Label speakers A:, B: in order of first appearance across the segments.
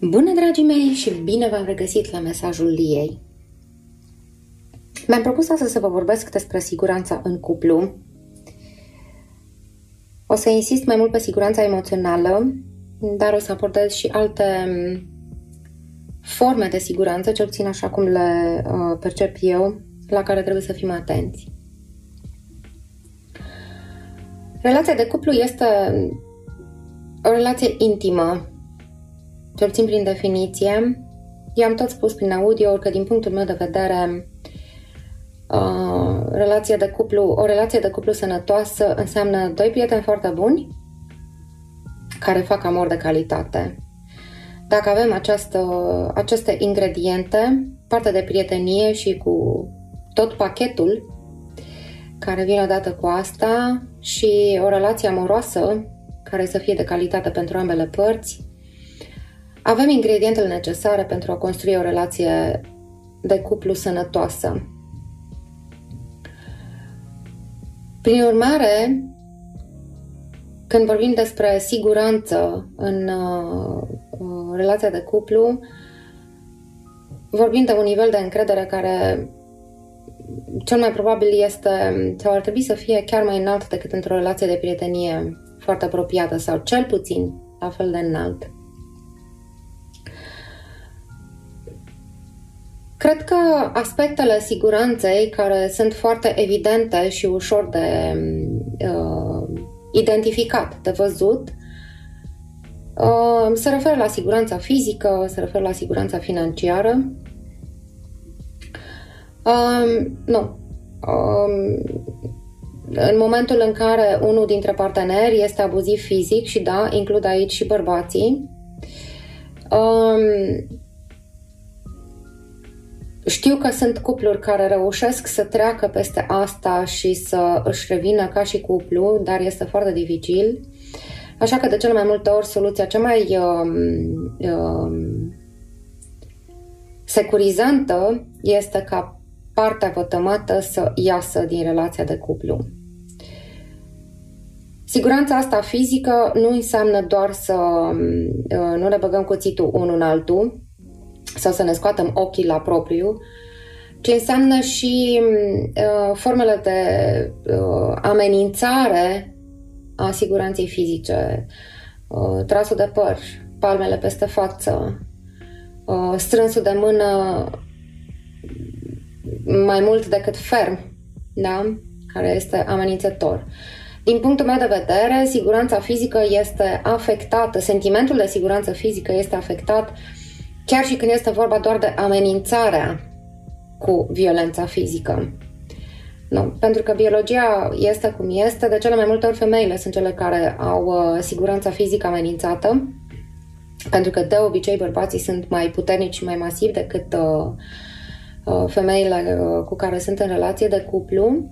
A: Bună, dragii mei, și bine v-am regăsit la mesajul Liei. Mi-am propus astăzi să vă vorbesc despre siguranța în cuplu. O să insist mai mult pe siguranța emoțională, dar o să abordez și alte mm, forme de siguranță, cel puțin așa cum le uh, percep eu, la care trebuie să fim atenți. Relația de cuplu este o relație intimă, cel puțin prin definiție. I-am tot spus prin audio că din punctul meu de vedere uh, relația de cuplu, o relație de cuplu sănătoasă înseamnă doi prieteni foarte buni care fac amor de calitate. Dacă avem această, aceste ingrediente, partea de prietenie și cu tot pachetul care vine odată cu asta și o relație amoroasă care să fie de calitate pentru ambele părți, avem ingredientele necesare pentru a construi o relație de cuplu sănătoasă. Prin urmare, când vorbim despre siguranță în uh, uh, relația de cuplu, vorbim de un nivel de încredere care cel mai probabil este sau ar trebui să fie chiar mai înalt decât într-o relație de prietenie foarte apropiată sau cel puțin la fel de înalt. Cred că aspectele siguranței care sunt foarte evidente și ușor de uh, identificat, de văzut, uh, se referă la siguranța fizică, se referă la siguranța financiară. Um, nu. Um, în momentul în care unul dintre parteneri este abuziv fizic și da, includ aici și bărbații, um, știu că sunt cupluri care reușesc să treacă peste asta și să își revină ca și cuplu, dar este foarte dificil. Așa că de cele mai multe ori soluția cea mai um, um, securizantă este ca partea vătămată să iasă din relația de cuplu. Siguranța asta fizică nu înseamnă doar să um, uh, nu ne băgăm cuțitul unul în altul, sau să ne scoatem ochii la propriu, ci înseamnă și uh, formele de uh, amenințare a siguranței fizice, uh, trasul de păr, palmele peste față, uh, strânsul de mână mai mult decât ferm, da? care este amenințător. Din punctul meu de vedere, siguranța fizică este afectată, sentimentul de siguranță fizică este afectat uh, chiar și când este vorba doar de amenințarea cu violența fizică. Nu, pentru că biologia este cum este, de cele mai multe ori femeile sunt cele care au uh, siguranța fizică amenințată, pentru că de obicei bărbații sunt mai puternici și mai masivi decât uh, uh, femeile uh, cu care sunt în relație de cuplu.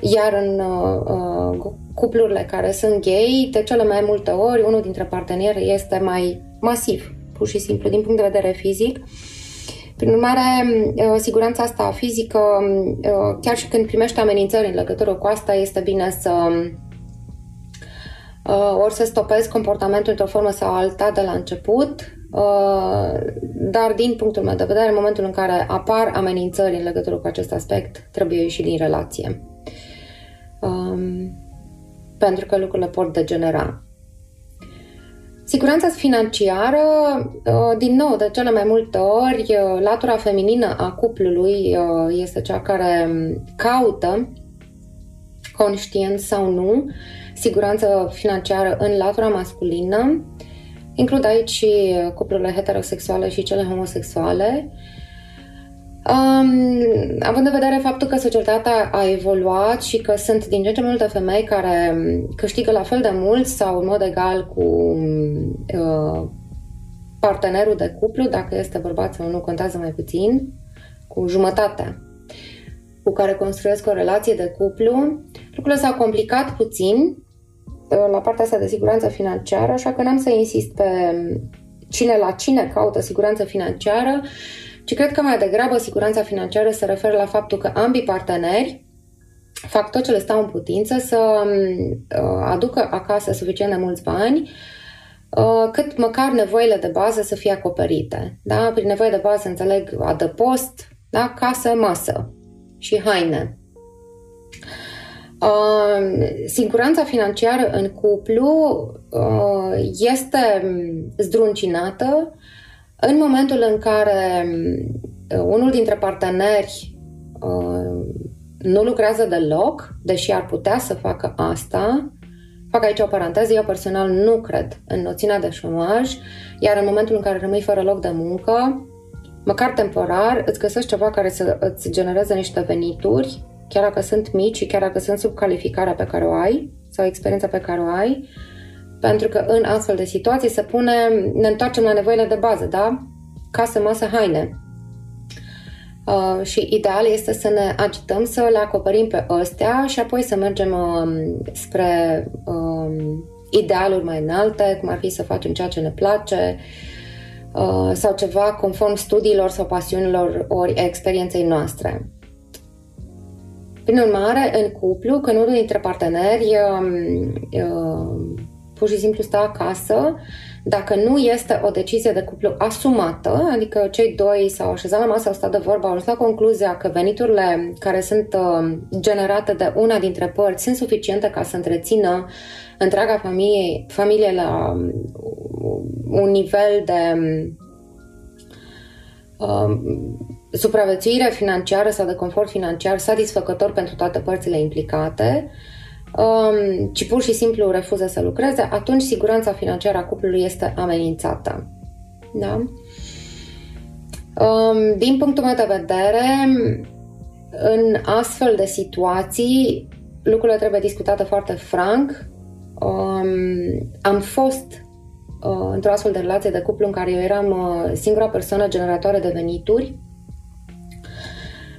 A: Iar în uh, uh cuplurile care sunt gay, de cele mai multe ori, unul dintre parteneri este mai masiv pur și simplu, din punct de vedere fizic. Prin urmare, uh, siguranța asta fizică, uh, chiar și când primește amenințări în legătură cu asta, este bine să uh, ori să stopezi comportamentul într-o formă sau alta de la început, dar din punctul meu de vedere, în momentul în care apar amenințări în legătură cu acest aspect, trebuie ieși din relație. Um, pentru că lucrurile pot degenera. Siguranța financiară, uh, din nou, de cele mai multe ori, uh, latura feminină a cuplului uh, este cea care caută, conștient sau nu, siguranță financiară în latura masculină. Includ aici și cuplurile heterosexuale și cele homosexuale. Um, având în vedere faptul că societatea a evoluat și că sunt din ce în ce multe femei care câștigă la fel de mult sau în mod egal cu uh, partenerul de cuplu, dacă este bărbat sau nu, contează mai puțin, cu jumătatea cu care construiesc o relație de cuplu, lucrurile s-au complicat puțin uh, la partea asta de siguranță financiară, așa că n-am să insist pe cine la cine caută siguranță financiară, ci cred că mai degrabă siguranța financiară se referă la faptul că ambii parteneri fac tot ce le stau în putință să uh, aducă acasă suficient de mulți bani uh, cât măcar nevoile de bază să fie acoperite. Da? Prin nevoie de bază înțeleg adăpost, da? casă, masă și haine. Uh, siguranța financiară în cuplu uh, este zdruncinată în momentul în care uh, unul dintre parteneri uh, nu lucrează deloc, deși ar putea să facă asta, fac aici o paranteză, eu personal nu cred în noțiunea de șomaj, iar în momentul în care rămâi fără loc de muncă, măcar temporar, îți găsești ceva care să îți genereze niște venituri, chiar dacă sunt mici chiar dacă sunt sub calificarea pe care o ai sau experiența pe care o ai, pentru că în astfel de situații se pune, ne întoarcem la nevoile de bază, da? Casă, masă, haine. Uh, și ideal este să ne agităm să le acoperim pe astea și apoi să mergem uh, spre uh, idealuri mai înalte, cum ar fi să facem ceea ce ne place uh, sau ceva conform studiilor sau pasiunilor ori experienței noastre. Prin urmare, în cuplu, când unul dintre parteneri uh, uh, pur și simplu stă acasă, dacă nu este o decizie de cuplu asumată, adică cei doi s-au așezat la masă, au stat de vorbă, au ajuns la concluzia că veniturile care sunt uh, generate de una dintre părți sunt suficiente ca să întrețină întreaga familie, familie la um, un nivel de uh, supraviețuire financiară sau de confort financiar satisfăcător pentru toate părțile implicate, um, ci pur și simplu refuză să lucreze, atunci siguranța financiară a cuplului este amenințată. Da? Um, din punctul meu de vedere, în astfel de situații, lucrurile trebuie discutate foarte franc. Um, am fost uh, într-o astfel de relație de cuplu în care eu eram uh, singura persoană generatoare de venituri,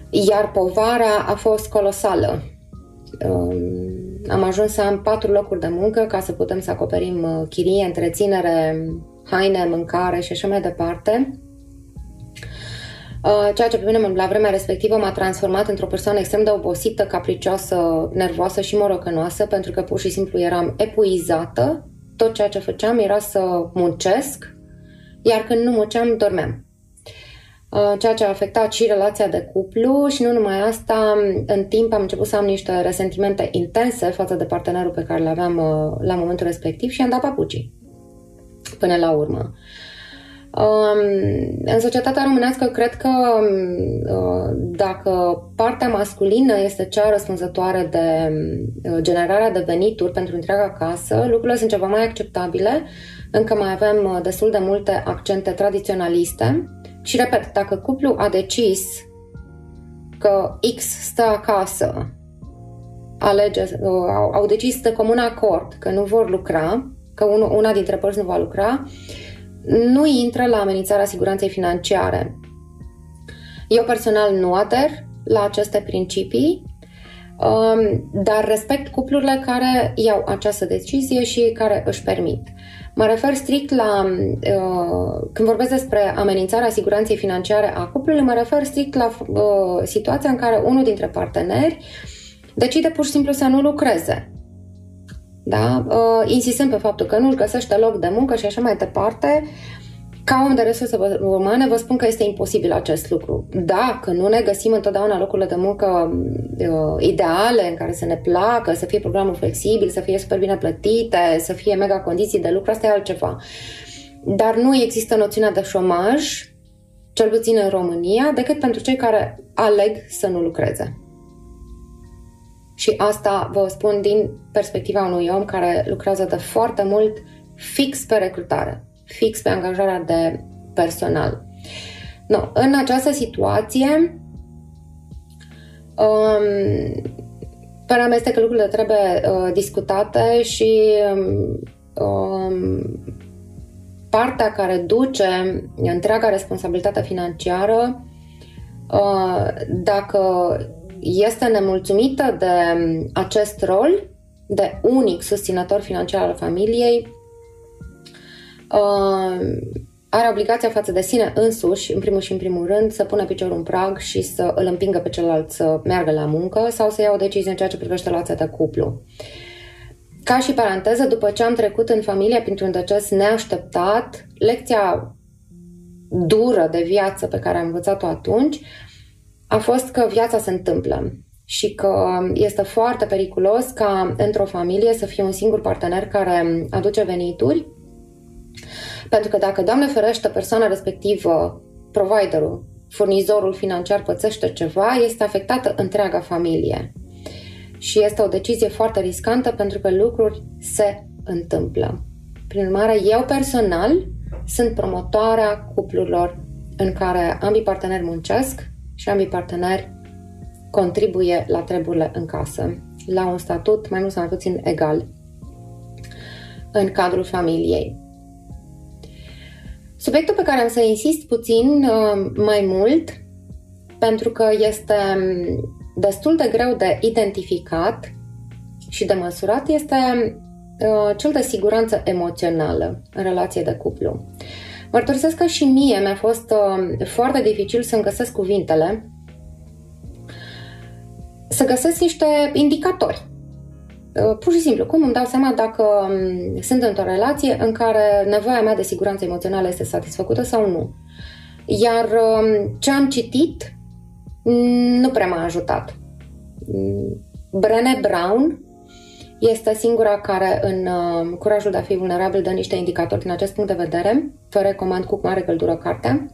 A: iar povara a fost colosală. Um, am ajuns să am patru locuri de muncă ca să putem să acoperim uh, chirie, întreținere, haine, mâncare și așa mai departe. Uh, ceea ce pe mine la vremea respectivă m-a transformat într-o persoană extrem de obosită, capricioasă, nervoasă și morocănoasă, pentru că pur și simplu eram epuizată. Tot ceea ce făceam era să muncesc, iar când nu munceam, dormeam. Uh, ceea ce a afectat și relația de cuplu și nu numai asta, în timp am început să am niște resentimente intense față de partenerul pe care le aveam uh, la momentul respectiv și am dat papucii până la urmă. Um, în societatea românească cred că uh, dacă partea masculină este cea răspunzătoare de generarea de venituri pentru întreaga casă, lucrurile sunt ceva mai acceptabile, încă mai avem destul de multe accente tradiționaliste și repet, dacă cuplu a decis că X stă acasă, alege, uh, au, au decis de comun acord că nu vor lucra, că una dintre părți nu va lucra, nu intră la amenințarea siguranței financiare. Eu personal nu ader la aceste principii, um, dar respect cuplurile care iau această decizie și care își permit. Mă refer strict la, uh, când vorbesc despre amenințarea siguranței financiare a cuplului, mă refer strict la uh, situația în care unul dintre parteneri decide pur și simplu să nu lucreze. Da? Uh, insistând pe faptul că nu-și găsește loc de muncă și așa mai departe, ca om de resurse umane vă spun că este imposibil acest lucru. Dacă nu ne găsim întotdeauna locurile de muncă uh, ideale, în care să ne placă, să fie programul flexibil, să fie super bine plătite, să fie mega condiții de lucru, asta e altceva. Dar nu există noțiunea de șomaj, cel puțin în România, decât pentru cei care aleg să nu lucreze. Și asta vă spun din perspectiva unui om care lucrează de foarte mult fix pe recrutare fix pe angajarea de personal. No, în această situație, um, părerea mea este că lucrurile trebuie uh, discutate și um, partea care duce întreaga responsabilitate financiară, uh, dacă este nemulțumită de acest rol de unic susținător financiar al familiei, uh, are obligația față de sine însuși, în primul și în primul rând, să pună piciorul în prag și să îl împingă pe celălalt să meargă la muncă sau să ia o decizie în ceea ce privește relația de cuplu. ca și paranteză, după ce am trecut în familie printr-un deces neașteptat, lecția dură de viață pe care am învățat-o atunci a fost că viața se întâmplă și că este foarte periculos ca într-o familie să fie un singur partener care aduce venituri, pentru că dacă, Doamne ferește, persoana respectivă, providerul, furnizorul financiar pățește ceva, este afectată întreaga familie. Și este o decizie foarte riscantă pentru că lucruri se întâmplă. Prin urmare, eu personal sunt promotoarea cuplurilor în care ambii parteneri muncesc și ambii parteneri contribuie la treburile în casă, la un statut mai mult sau mai puțin egal în cadrul familiei. Subiectul pe care am să insist puțin uh, mai mult, pentru că este destul de greu de identificat și de măsurat, este uh, cel de siguranță emoțională în relație de cuplu. Mărturisesc că și mie mi-a fost uh, foarte dificil să-mi găsesc cuvintele, să găsesc niște indicatori. Uh, pur și simplu, cum îmi dau seama dacă um, sunt într-o relație în care nevoia mea de siguranță emoțională este satisfăcută sau nu. Iar um, ce am citit mm, nu prea m-a ajutat. Mm, Brené Brown este singura care în uh, Curajul de a fi vulnerabil dă niște indicatori din acest punct de vedere. Vă recomand cu mare căldură cartea.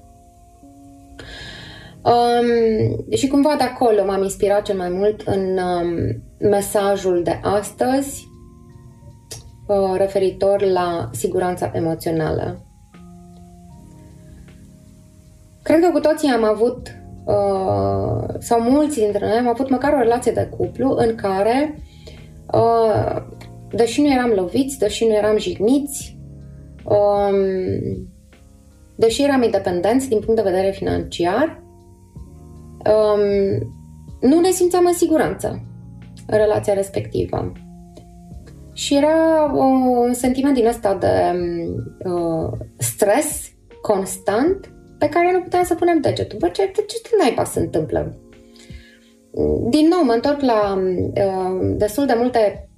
A: Um, și cumva de acolo m-am inspirat cel mai mult în um, mesajul de astăzi uh, referitor la siguranța emoțională. Cred că cu toții am avut, uh, sau mulți dintre noi am avut măcar o relație de cuplu în care Uh, deși nu eram loviți, deși nu eram jigniți, um, deși eram independenți din punct de vedere financiar, um, nu ne simțeam în siguranță în relația respectivă. Și era un sentiment din ăsta de uh, stres constant pe care nu puteam să punem degetul. Bă, ce, ce, ce naiba se întâmplă? din nou, mă întorc la uh, destul de multe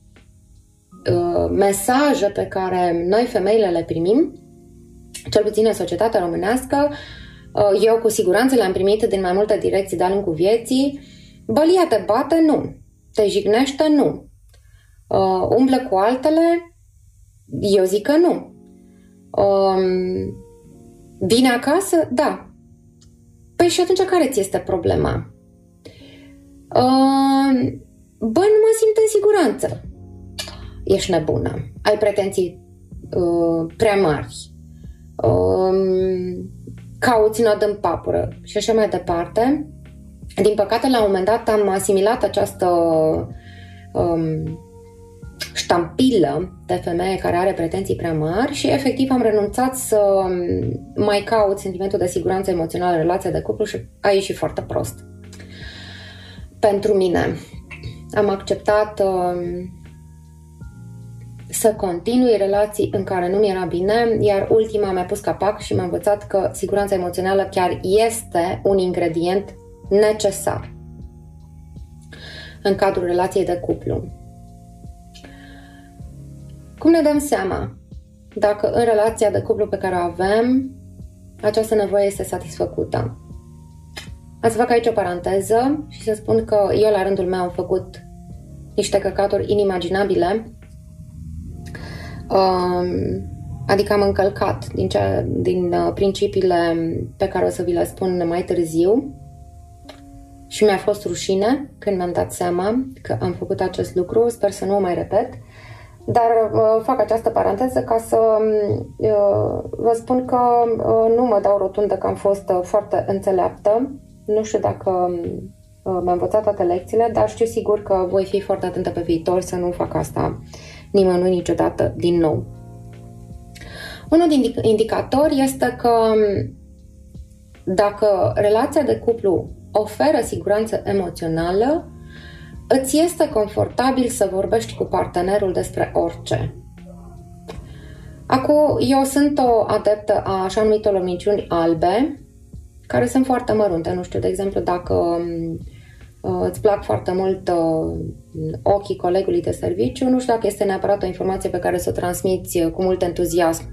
A: uh, mesaje pe care noi femeile le primim, cel puțin în societatea românească. Uh, eu cu siguranță le-am primit din mai multe direcții de-a lungul vieții. Bălia te bate? Nu. Te jignește? Nu. Uh, umblă cu altele? Eu zic că nu. Uh, vine acasă? Da. Păi și atunci care ți este problema? Uh, bă, nu mă simt în siguranță. Ești nebună. Ai pretenții uh, prea mari. Uh, cauți nod în papură și așa mai departe. Din păcate, la un moment dat am asimilat această um, ștampilă de femeie care are pretenții prea mari și efectiv am renunțat să mai caut sentimentul de siguranță emoțională în relația de cuplu și a ieșit foarte prost pentru mine. Am acceptat uh, să continui relații în care nu mi era bine, iar ultima mi-a pus capac și m-a învățat că siguranța emoțională chiar este un ingredient necesar în cadrul relației de cuplu. Cum ne dăm seama dacă în relația de cuplu pe care o avem această nevoie este satisfăcută? Ați fac aici o paranteză și să spun că eu la rândul meu am făcut niște căcaturi inimaginabile, um, adică am încălcat din, ce, din uh, principiile pe care o să vi le spun mai târziu. Și mi-a fost rușine când mi-am dat seama că am făcut acest lucru, sper să nu o mai repet, dar uh, fac această paranteză ca să uh, vă spun că uh, nu mă dau rotundă că am fost uh, foarte înțeleaptă. Nu știu dacă uh, mi-am învățat toate lecțiile, dar știu sigur că voi fi foarte atentă pe viitor să nu fac asta nimănui niciodată din nou. Unul din indicatori este că um, dacă relația de cuplu oferă siguranță emoțională, îți este confortabil să vorbești cu partenerul despre orice. Acum, eu sunt o adeptă a așa numitelor minciuni albe, care sunt foarte mărunte. Nu știu, de exemplu, dacă uh, îți plac foarte mult uh, ochii colegului de serviciu, nu știu dacă este neapărat o informație pe care să o transmiți uh, cu mult entuziasm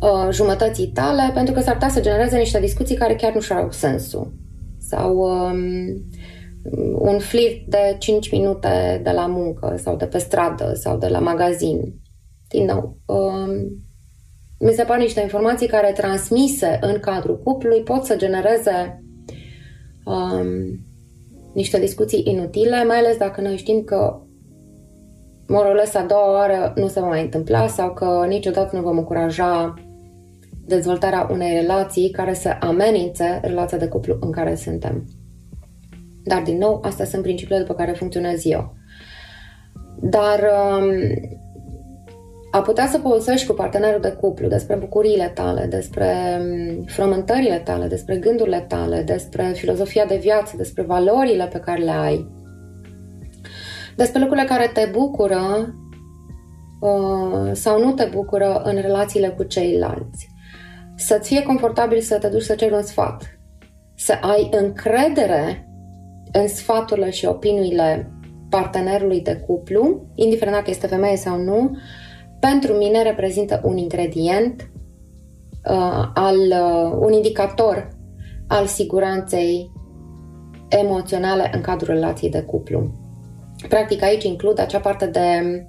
A: uh, jumătății tale, pentru că s-ar putea să genereze niște discuții care chiar nu și au sensul. Sau um, un flirt de 5 minute de la muncă sau de pe stradă sau de la magazin. Din nou, um, mi se par niște informații care transmise în cadrul cuplului pot să genereze um, niște discuții inutile, mai ales dacă noi știm că morolesa a doua oară nu se va mai întâmpla sau că niciodată nu vom încuraja dezvoltarea unei relații care să amenințe relația de cuplu în care suntem. Dar, din nou, astea sunt principiile după care funcționez eu. Dar um, a putea să povestești cu partenerul de cuplu despre bucuriile tale, despre um, frământările tale, despre gândurile tale, despre filozofia de viață, despre valorile pe care le ai, despre lucrurile care te bucură uh, sau nu te bucură în relațiile cu ceilalți. Să-ți fie confortabil să te duci să ceri un sfat, să ai încredere în sfaturile și opiniile partenerului de cuplu, indiferent dacă este femeie sau nu, pentru mine reprezintă un ingredient, uh, al, uh, un indicator al siguranței emoționale în cadrul relației de cuplu. Practic aici includ acea parte de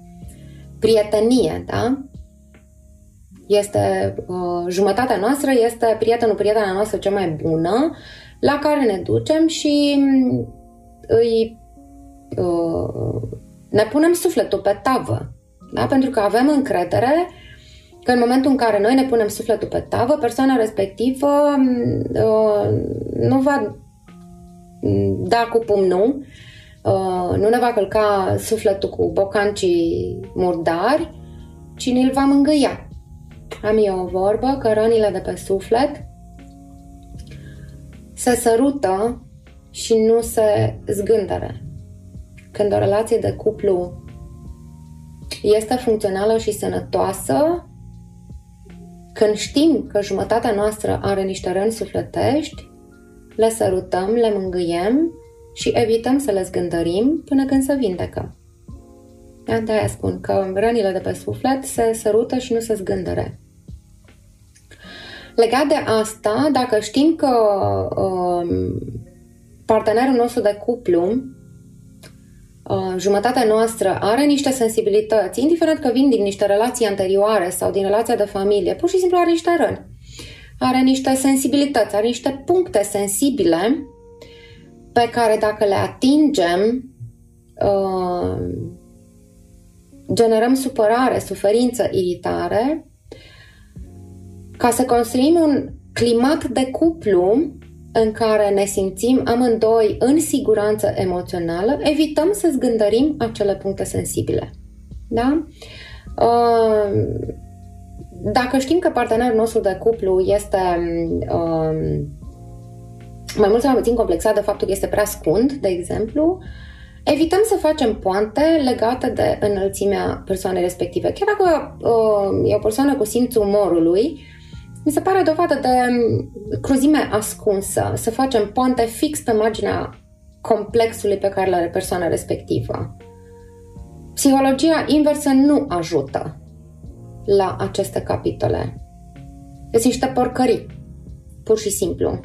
A: prietenie, da? Este uh, jumătatea noastră, este prietenul, prietena noastră cea mai bună, la care ne ducem și mm, îi uh, ne punem sufletul pe tavă. Da? Pentru că avem încredere că în momentul în care noi ne punem sufletul pe tavă, persoana respectivă mm, uh, nu va mm, da cu pumnul, uh, nu ne va călca sufletul cu bocancii murdari, ci ne-l va mângâia. Am eu o vorbă că rănile de pe suflet se sărută și nu se zgândere. Când o relație de cuplu este funcțională și sănătoasă, când știm că jumătatea noastră are niște răni sufletești, le sărutăm, le mângâiem și evităm să le zgândărim până când se vindecă. De aia spun că rănile de pe suflet se sărută și nu se zgândere. Legat de asta, dacă știm că um, partenerul nostru de cuplu, uh, jumătatea noastră, are niște sensibilități, indiferent că vin din niște relații anterioare sau din relația de familie, pur și simplu are niște răni. Are niște sensibilități, are niște puncte sensibile pe care dacă le atingem, uh, generăm supărare, suferință, iritare ca să construim un climat de cuplu în care ne simțim amândoi în siguranță emoțională, evităm să zgândărim acele puncte sensibile. Da? Uh, dacă știm că partenerul nostru de cuplu este uh, mai mult sau mai puțin complexat de faptul că este prea scund, de exemplu, evităm să facem poante legate de înălțimea persoanei respective. Chiar dacă uh, e o persoană cu simțul umorului, mi se pare dovadă de mm, cruzime ascunsă, să facem poante fix pe marginea complexului pe care îl are persoana respectivă. Psihologia inversă nu ajută la aceste capitole. Sunt niște porcării, pur și simplu.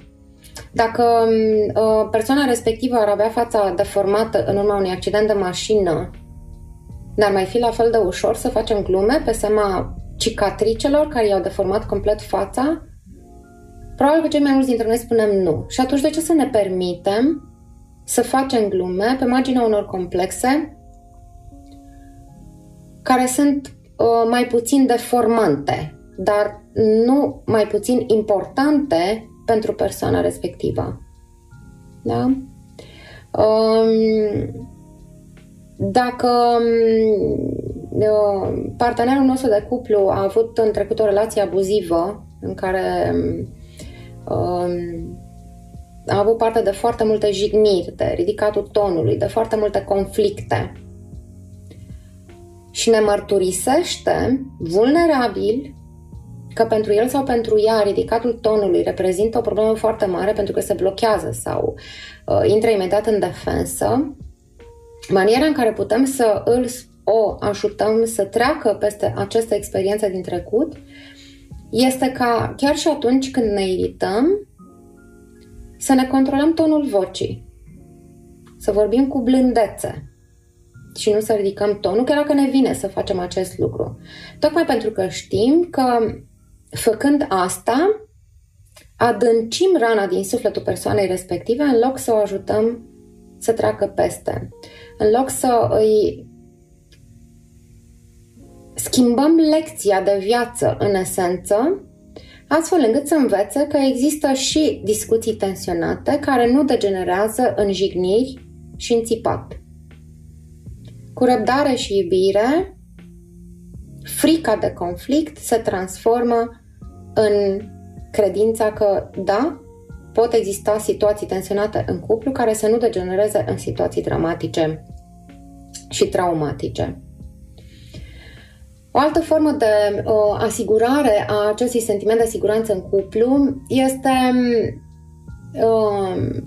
A: Dacă mm, uh, persoana respectivă ar avea fața deformată în urma unui accident de mașină, n-ar mai fi la fel de ușor să facem glume pe seama cicatricelor care i-au deformat complet fața? Probabil că cei mai mulți dintre noi spunem nu. Și atunci de ce să ne permitem să facem glume pe marginea unor complexe care sunt uh, mai puțin deformante, dar nu mai puțin importante pentru persoana respectivă. Da? Um, dacă partenerul nostru de cuplu a avut în trecut o relație abuzivă în care um, a avut parte de foarte multe jigniri, de ridicatul tonului, de foarte multe conflicte. Și ne mărturisește vulnerabil că pentru el sau pentru ea ridicatul tonului reprezintă o problemă foarte mare pentru că se blochează sau uh, intră imediat în defensă, maniera în care putem să îl o ajutăm să treacă peste această experiență din trecut este ca chiar și atunci când ne irităm să ne controlăm tonul vocii, să vorbim cu blândețe și nu să ridicăm tonul, chiar dacă ne vine să facem acest lucru. Tocmai pentru că știm că făcând asta, adâncim rana din sufletul persoanei respective în loc să o ajutăm să treacă peste. În loc să îi schimbăm lecția de viață în esență, astfel încât să învețe că există și discuții tensionate care nu degenerează în jigniri și în țipat. Cu răbdare și iubire, frica de conflict se transformă în credința că, da, pot exista situații tensionate în cuplu care să nu degenereze în situații dramatice și traumatice. O altă formă de uh, asigurare a acestui sentiment de siguranță în cuplu este uh,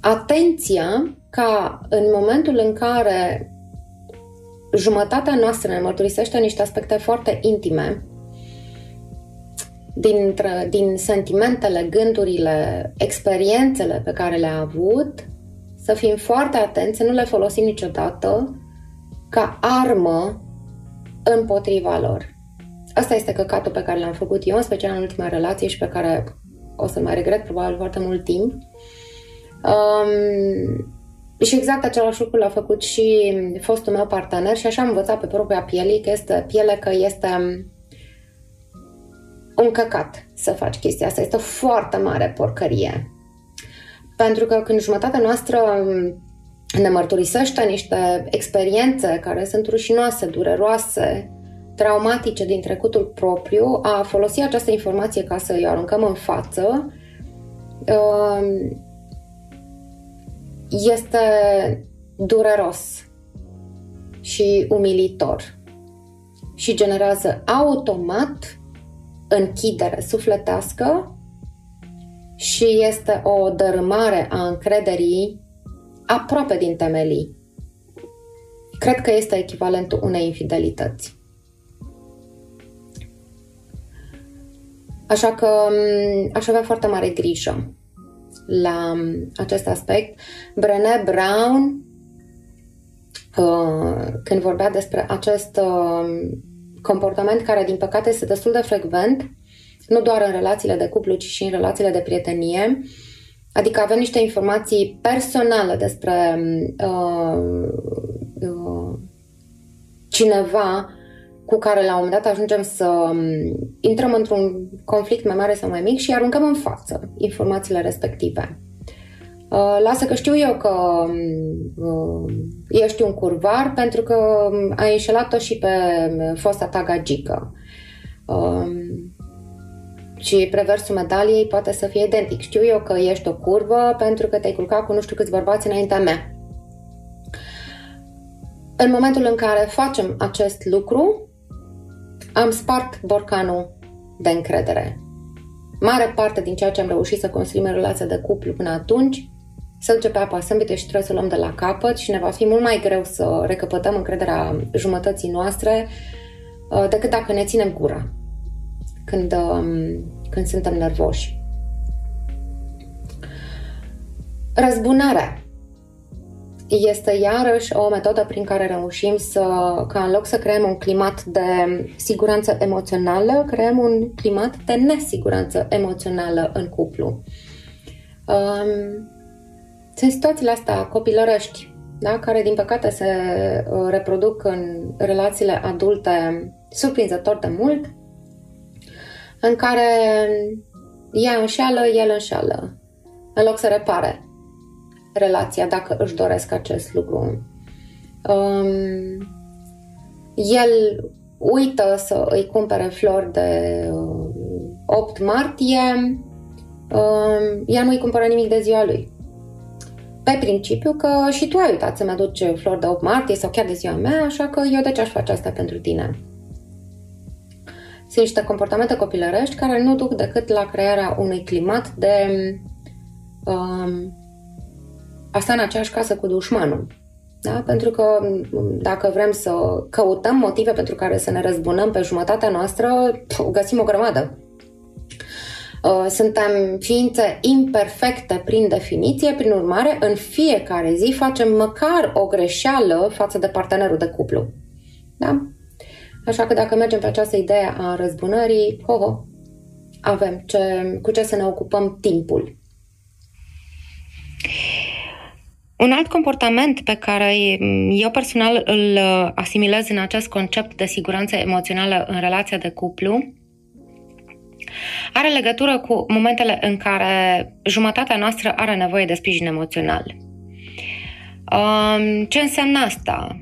A: atenția ca în momentul în care jumătatea noastră ne mărturisește niște aspecte foarte intime dintre, din sentimentele, gândurile, experiențele pe care le-a avut, să fim foarte atenți, să nu le folosim niciodată ca armă împotriva lor. Asta este căcatul pe care l-am făcut eu, în special în ultima relație și pe care o să mai regret probabil foarte mult timp. Um, și exact același lucru l-a făcut și fostul meu partener și așa am învățat pe propria piele că este, piele că este un căcat să faci chestia asta. Este o foarte mare porcărie. Pentru că când jumătatea noastră ne mărturisește niște experiențe care sunt rușinoase, dureroase, traumatice din trecutul propriu, a folosi această informație ca să îi aruncăm în față, um, este dureros și umilitor și generează automat închidere sufletească și este o dărâmare a încrederii aproape din temelii. Cred că este echivalentul unei infidelități. Așa că mm, aș avea foarte mare grijă la mm, acest aspect. Brené Brown, uh, când vorbea despre acest uh, comportament care, din păcate, este destul de frecvent, nu doar în relațiile de cuplu, ci și în relațiile de prietenie, Adică avem niște informații personale despre uh, uh, cineva cu care la un moment dat ajungem să um, intrăm într-un conflict mai mare sau mai mic și aruncăm în față informațiile respective. Uh, lasă că știu eu că uh, ești un curvar pentru că ai înșelat-o și pe fosta ta gagică. Uh, și reversul medaliei poate să fie identic. Știu eu că ești o curvă pentru că te-ai culcat cu nu știu câți bărbați înaintea mea. În momentul în care facem acest lucru, am spart borcanul de încredere. Mare parte din ceea ce am reușit să construim în relația de cuplu până atunci se duce pe apa sâmbete și trebuie să luăm de la capăt și ne va fi mult mai greu să recăpătăm încrederea jumătății noastre uh, decât dacă ne ținem gura când, um, când suntem nervoși. Răzbunarea este iarăși o metodă prin care reușim să, ca în loc să creăm un climat de siguranță emoțională, creăm un climat de nesiguranță emoțională în cuplu. Um, sunt situațiile astea copilărăști, da? care din păcate se uh, reproduc în relațiile adulte surprinzător de mult în care ea înșeală, el înșeală, în loc să repare relația dacă își doresc acest lucru. Um, el uită să îi cumpere flori de uh, 8 martie, um, ea nu îi cumpără nimic de ziua lui. Pe principiu că și tu ai uitat să-mi aduci flori de 8 martie sau chiar de ziua mea, așa că eu de ce aș face asta pentru tine? Sunt niște comportamente copilărești care nu duc decât la crearea unui climat de um, a sta în aceeași casă cu dușmanul. Da? Pentru că dacă vrem să căutăm motive pentru care să ne răzbunăm pe jumătatea noastră, găsim o grămadă. Uh, suntem ființe imperfecte prin definiție, prin urmare, în fiecare zi facem măcar o greșeală față de partenerul de cuplu. Da? Așa că dacă mergem pe această idee a răzbunării, ho, ho, avem ce, cu ce să ne ocupăm timpul.
B: Un alt comportament pe care eu personal îl asimilez în acest concept de siguranță emoțională în relația de cuplu are legătură cu momentele în care jumătatea noastră are nevoie de sprijin emoțional. Um, ce înseamnă asta?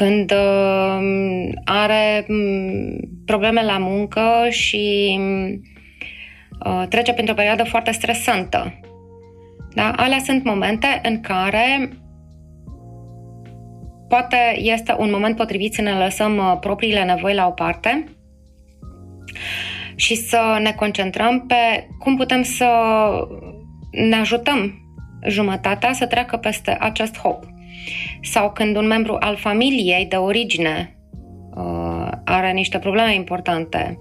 B: Um, când um, are probleme la muncă și uh, trece printr-o perioadă foarte stresantă. Da? Alea sunt momente în care poate este un moment potrivit să ne lăsăm uh, propriile nevoi la o parte și să ne concentrăm pe cum putem să ne ajutăm jumătatea să treacă peste acest hop. Sau când un membru al familiei de origine uh, are niște probleme importante,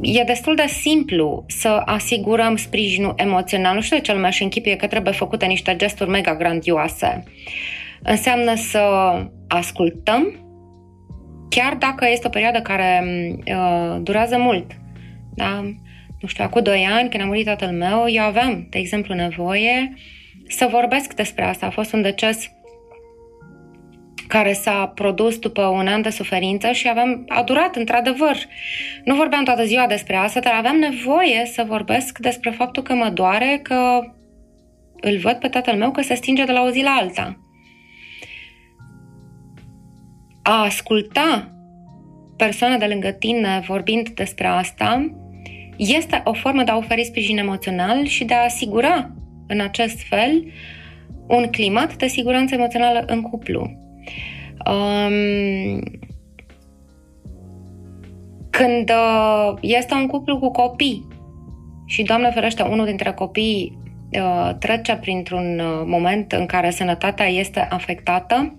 B: e destul de simplu să asigurăm sprijinul emoțional. Nu știu de ce lumea și închipie că trebuie făcute niște gesturi mega grandioase. Înseamnă să ascultăm, chiar dacă este o perioadă care uh, durează mult. Da? Nu știu, acum doi ani, când a murit tatăl meu, eu aveam, de exemplu, nevoie să vorbesc despre asta. A fost un deces care s-a produs după un an de suferință și aveam, a durat într-adevăr. Nu vorbeam toată ziua despre asta, dar aveam nevoie să vorbesc despre faptul că mă doare, că îl văd pe tatăl meu că se stinge de la o zi la alta. A asculta persoana de lângă tine vorbind despre asta este o formă de a oferi sprijin emoțional și de a asigura în acest fel un climat de siguranță emoțională în cuplu. Um, când uh, este un cuplu cu copii și, Doamne ferește, unul dintre copii uh, trece printr-un uh, moment în care sănătatea este afectată,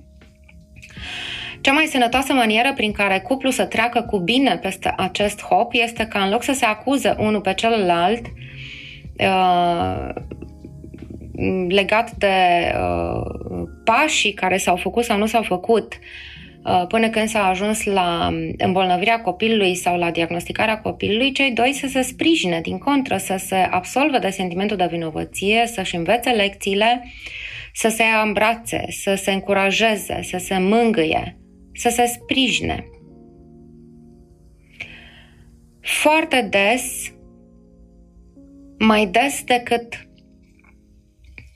B: cea mai sănătoasă manieră prin care cuplul să treacă cu bine peste acest hop este ca în loc să se acuze unul pe celălalt uh, legat de uh, pașii care s-au făcut sau nu s-au făcut uh, până când s-a ajuns la îmbolnăvirea copilului sau la diagnosticarea copilului, cei doi să se sprijine, din contră, să se absolve de sentimentul de vinovăție, să-și învețe lecțiile, să se ia în brațe, să se încurajeze, să se mângâie, să se sprijine. Foarte des, mai des decât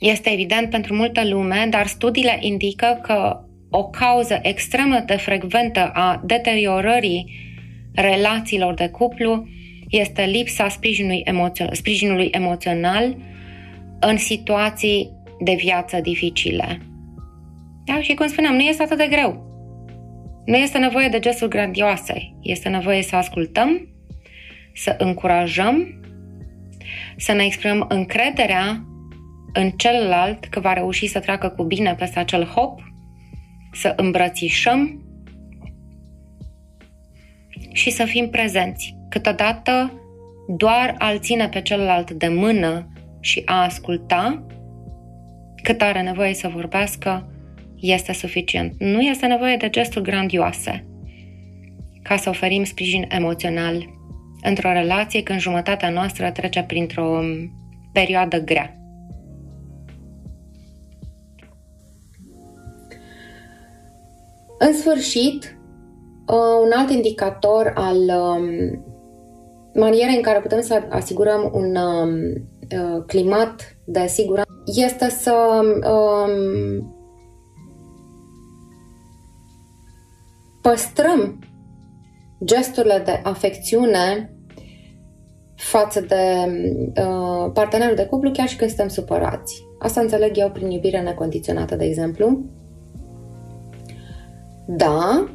B: este evident pentru multă lume, dar studiile indică că o cauză extremă de frecventă a deteriorării relațiilor de cuplu este lipsa sprijinului, emoțional, sprijinului emoțional în situații de viață dificile. Da? Și cum spuneam, nu este atât de greu. Nu este nevoie de gesturi grandioase. Este nevoie să ascultăm, să încurajăm, să ne exprimăm încrederea în celălalt că va reuși să treacă cu bine peste acel hop, să îmbrățișăm și să fim prezenți. Câteodată doar al ține pe celălalt de mână și a asculta cât are nevoie să vorbească este suficient. Nu este nevoie de gesturi grandioase ca să oferim sprijin emoțional într-o relație când jumătatea noastră trece printr-o perioadă grea.
A: În sfârșit, uh, un alt indicator al um, manierei în care putem să asigurăm un um, uh, climat de siguranță este să um, păstrăm gesturile de afecțiune față de uh, partenerul de cuplu chiar și când suntem supărați. Asta înțeleg eu prin iubire necondiționată, de exemplu. Da,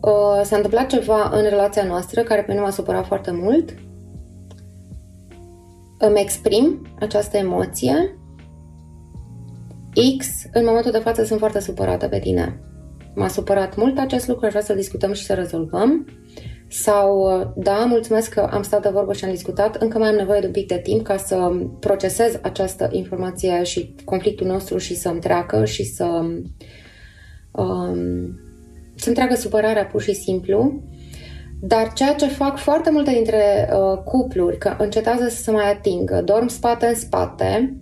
A: uh, s-a întâmplat ceva în relația noastră care pe mine m-a supărat foarte mult. Îmi exprim această emoție. X, în momentul de față sunt foarte supărată pe tine. M-a supărat mult acest lucru, aș vrea să discutăm și să rezolvăm. Sau, da, mulțumesc că am stat de vorbă și am discutat, încă mai am nevoie de un pic de timp ca să procesez această informație și conflictul nostru și să-mi treacă și să um, să-mi treacă supărarea pur și simplu. Dar ceea ce fac foarte multe dintre uh, cupluri, că încetează să se mai atingă, dorm spate în spate,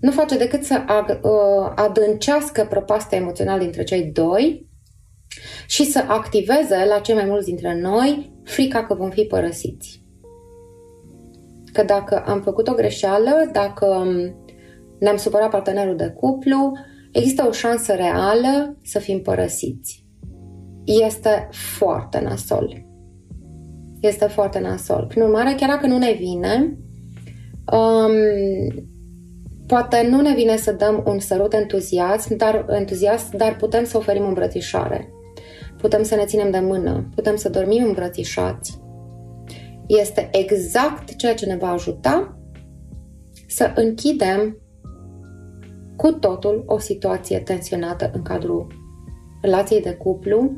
A: nu face decât să ag- uh, adâncească prăpastia emoțională dintre cei doi și să activeze la cei mai mulți dintre noi frica că vom fi părăsiți. Că dacă am făcut o greșeală, dacă ne-am supărat partenerul de cuplu, există o șansă reală să fim părăsiți. Este foarte nasol. Este foarte nasol. Prin urmare, chiar dacă nu ne vine, um, poate nu ne vine să dăm un sărut entuziasm, dar, entuziast, dar putem să oferim îmbrățișare putem să ne ținem de mână, putem să dormim îmbrățișați. Este exact ceea ce ne va ajuta să închidem cu totul o situație tensionată în cadrul relației de cuplu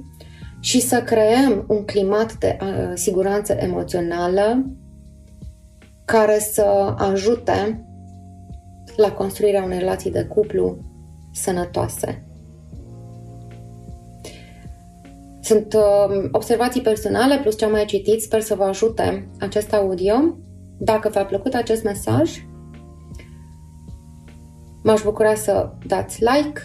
A: și să creăm un climat de uh, siguranță emoțională care să ajute la construirea unei relații de cuplu sănătoase. Sunt uh, observații personale plus ce am mai citit. Sper să vă ajute acest audio. Dacă v-a plăcut acest mesaj, m-aș bucura să dați like,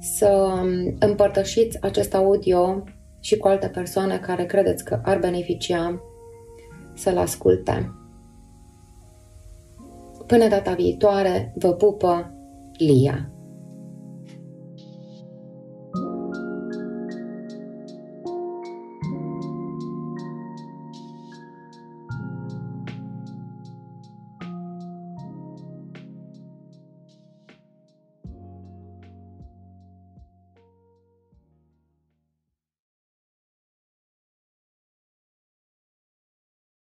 A: să um, împărtășiți acest audio și cu alte persoane care credeți că ar beneficia să-l asculte. Până data viitoare, vă pupă Lia.